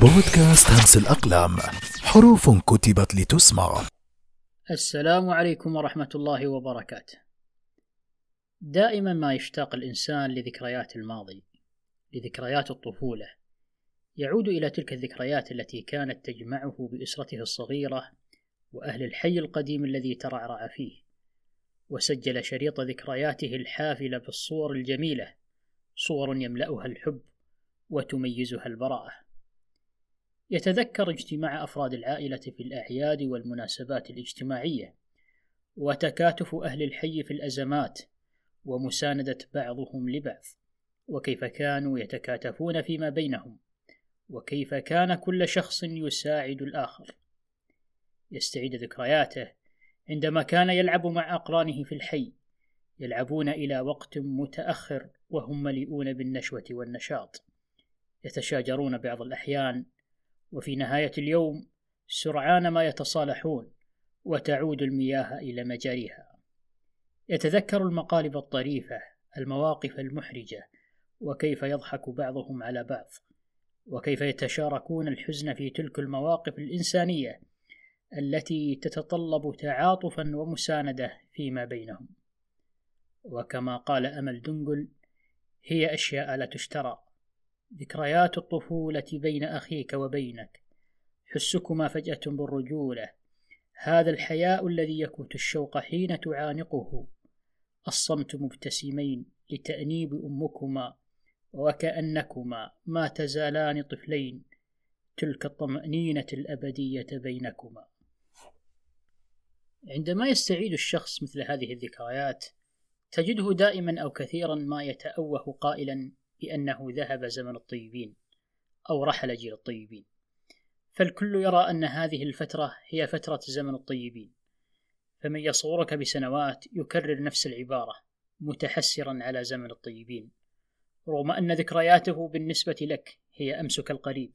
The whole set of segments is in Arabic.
بودكاست همس الأقلام حروف كتبت لتسمع السلام عليكم ورحمة الله وبركاته. دائما ما يشتاق الإنسان لذكريات الماضي، لذكريات الطفولة. يعود إلى تلك الذكريات التي كانت تجمعه بأسرته الصغيرة وأهل الحي القديم الذي ترعرع فيه. وسجل شريط ذكرياته الحافلة بالصور الجميلة، صور يملأها الحب وتميزها البراءة. يتذكر اجتماع أفراد العائلة في الأعياد والمناسبات الاجتماعية، وتكاتف أهل الحي في الأزمات، ومساندة بعضهم لبعض، وكيف كانوا يتكاتفون فيما بينهم، وكيف كان كل شخص يساعد الآخر. يستعيد ذكرياته عندما كان يلعب مع أقرانه في الحي، يلعبون إلى وقت متأخر وهم مليئون بالنشوة والنشاط، يتشاجرون بعض الأحيان وفي نهاية اليوم سرعان ما يتصالحون وتعود المياه إلى مجاريها. يتذكر المقالب الطريفة المواقف المحرجة وكيف يضحك بعضهم على بعض وكيف يتشاركون الحزن في تلك المواقف الإنسانية التي تتطلب تعاطفا ومساندة فيما بينهم. وكما قال أمل دنقل هي أشياء لا تشترى. ذكريات الطفولة بين أخيك وبينك. حسكما فجأة بالرجولة. هذا الحياء الذي يكبت الشوق حين تعانقه. الصمت مبتسمين لتأنيب أمكما وكأنكما ما تزالان طفلين تلك الطمأنينة الأبدية بينكما. عندما يستعيد الشخص مثل هذه الذكريات تجده دائما أو كثيرا ما يتأوه قائلا بأنه ذهب زمن الطيبين أو رحل جيل الطيبين. فالكل يرى أن هذه الفترة هي فترة زمن الطيبين. فمن يصورك بسنوات يكرر نفس العبارة متحسرا على زمن الطيبين. رغم أن ذكرياته بالنسبة لك هي أمسك القريب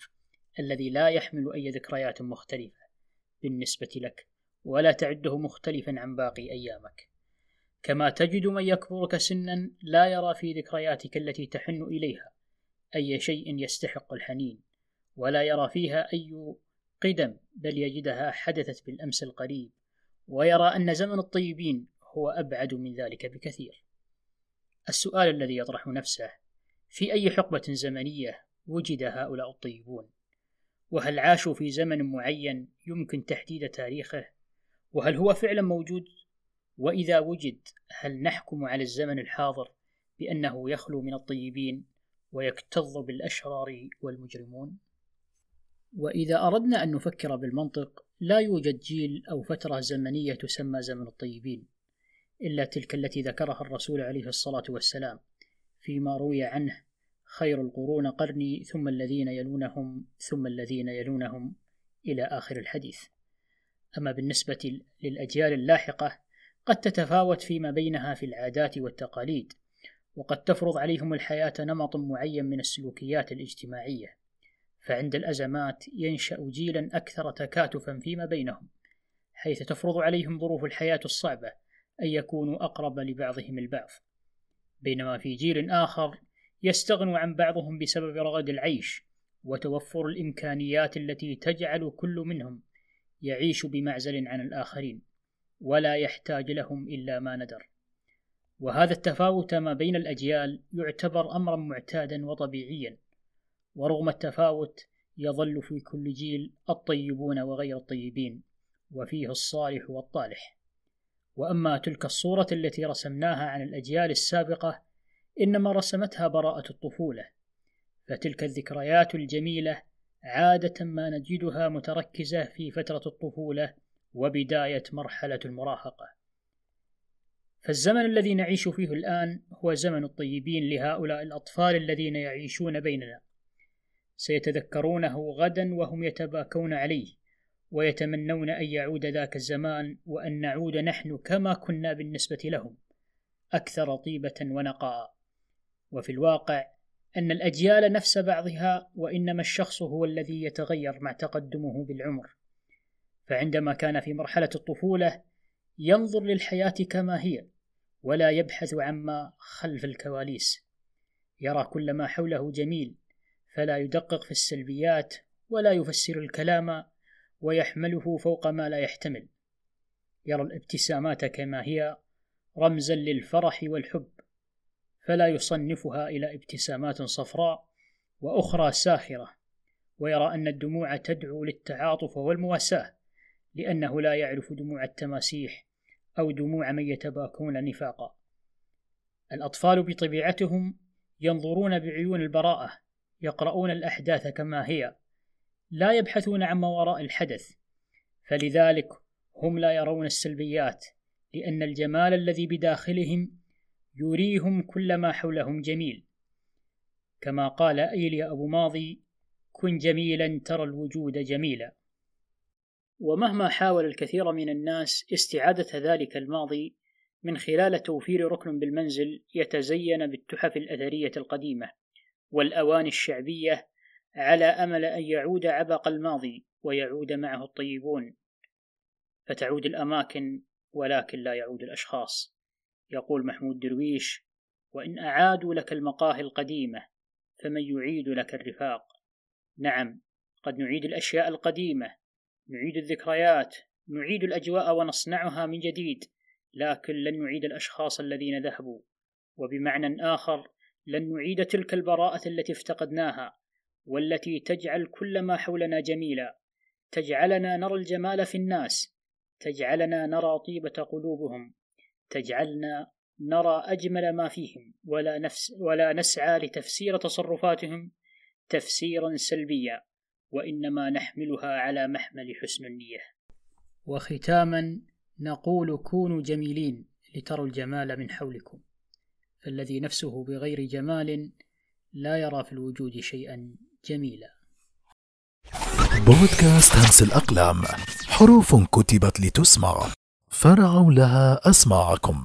الذي لا يحمل أي ذكريات مختلفة بالنسبة لك ولا تعده مختلفا عن باقي أيامك. كما تجد من يكبرك سنا لا يرى في ذكرياتك التي تحن إليها أي شيء يستحق الحنين ولا يرى فيها أي قدم بل يجدها حدثت بالأمس القريب ويرى أن زمن الطيبين هو أبعد من ذلك بكثير. السؤال الذي يطرح نفسه في أي حقبة زمنية وجد هؤلاء الطيبون؟ وهل عاشوا في زمن معين يمكن تحديد تاريخه؟ وهل هو فعلا موجود؟ وإذا وجد هل نحكم على الزمن الحاضر بأنه يخلو من الطيبين ويكتظ بالأشرار والمجرمون؟ وإذا أردنا أن نفكر بالمنطق لا يوجد جيل أو فترة زمنية تسمى زمن الطيبين إلا تلك التي ذكرها الرسول عليه الصلاة والسلام فيما روي عنه خير القرون قرني ثم الذين يلونهم ثم الذين يلونهم إلى آخر الحديث أما بالنسبة للأجيال اللاحقة قد تتفاوت فيما بينها في العادات والتقاليد وقد تفرض عليهم الحياة نمط معين من السلوكيات الاجتماعية فعند الأزمات ينشأ جيلا أكثر تكاتفا فيما بينهم حيث تفرض عليهم ظروف الحياة الصعبة أن يكونوا أقرب لبعضهم البعض. بينما في جيل آخر يستغنوا عن بعضهم بسبب رغد العيش وتوفر الإمكانيات التي تجعل كل منهم يعيش بمعزل عن الآخرين. ولا يحتاج لهم إلا ما ندر. وهذا التفاوت ما بين الأجيال يعتبر أمرا معتادا وطبيعيا ورغم التفاوت يظل في كل جيل الطيبون وغير الطيبين وفيه الصالح والطالح. وأما تلك الصورة التي رسمناها عن الأجيال السابقة إنما رسمتها براءة الطفولة. فتلك الذكريات الجميلة عادة ما نجدها متركزة في فترة الطفولة وبداية مرحلة المراهقة. فالزمن الذي نعيش فيه الآن هو زمن الطيبين لهؤلاء الأطفال الذين يعيشون بيننا. سيتذكرونه غدا وهم يتباكون عليه، ويتمنون أن يعود ذاك الزمان وأن نعود نحن كما كنا بالنسبة لهم، أكثر طيبة ونقاء. وفي الواقع أن الأجيال نفس بعضها وإنما الشخص هو الذي يتغير مع تقدمه بالعمر. فعندما كان في مرحلة الطفولة ينظر للحياة كما هي ولا يبحث عما خلف الكواليس. يرى كل ما حوله جميل فلا يدقق في السلبيات ولا يفسر الكلام ويحمله فوق ما لا يحتمل. يرى الابتسامات كما هي رمزا للفرح والحب فلا يصنفها إلى ابتسامات صفراء وأخرى ساخره ويرى أن الدموع تدعو للتعاطف والمواساة. لأنه لا يعرف دموع التماسيح أو دموع من يتباكون نفاقا. الأطفال بطبيعتهم ينظرون بعيون البراءة يقرؤون الأحداث كما هي لا يبحثون عن ما وراء الحدث فلذلك هم لا يرون السلبيات لأن الجمال الذي بداخلهم يريهم كل ما حولهم جميل. كما قال إيليا أبو ماضي كن جميلا ترى الوجود جميلا ومهما حاول الكثير من الناس استعادة ذلك الماضي من خلال توفير ركن بالمنزل يتزين بالتحف الأثرية القديمة والأواني الشعبية على أمل أن يعود عبق الماضي ويعود معه الطيبون. فتعود الأماكن ولكن لا يعود الأشخاص. يقول محمود درويش وإن أعادوا لك المقاهي القديمة فمن يعيد لك الرفاق. نعم قد نعيد الأشياء القديمة نعيد الذكريات نعيد الأجواء ونصنعها من جديد لكن لن نعيد الأشخاص الذين ذهبوا. وبمعنى آخر لن نعيد تلك البراءة التي افتقدناها والتي تجعل كل ما حولنا جميلا. تجعلنا نرى الجمال في الناس تجعلنا نرى طيبة قلوبهم تجعلنا نرى أجمل ما فيهم ولا نفس ولا نسعى لتفسير تصرفاتهم تفسيرا سلبيا. وإنما نحملها على محمل حسن النية. وختاما نقول كونوا جميلين لتروا الجمال من حولكم فالذي نفسه بغير جمال لا يرى في الوجود شيئا جميلا. بودكاست همس الأقلام حروف كتبت لتسمع فرعوا لها أسماعكم.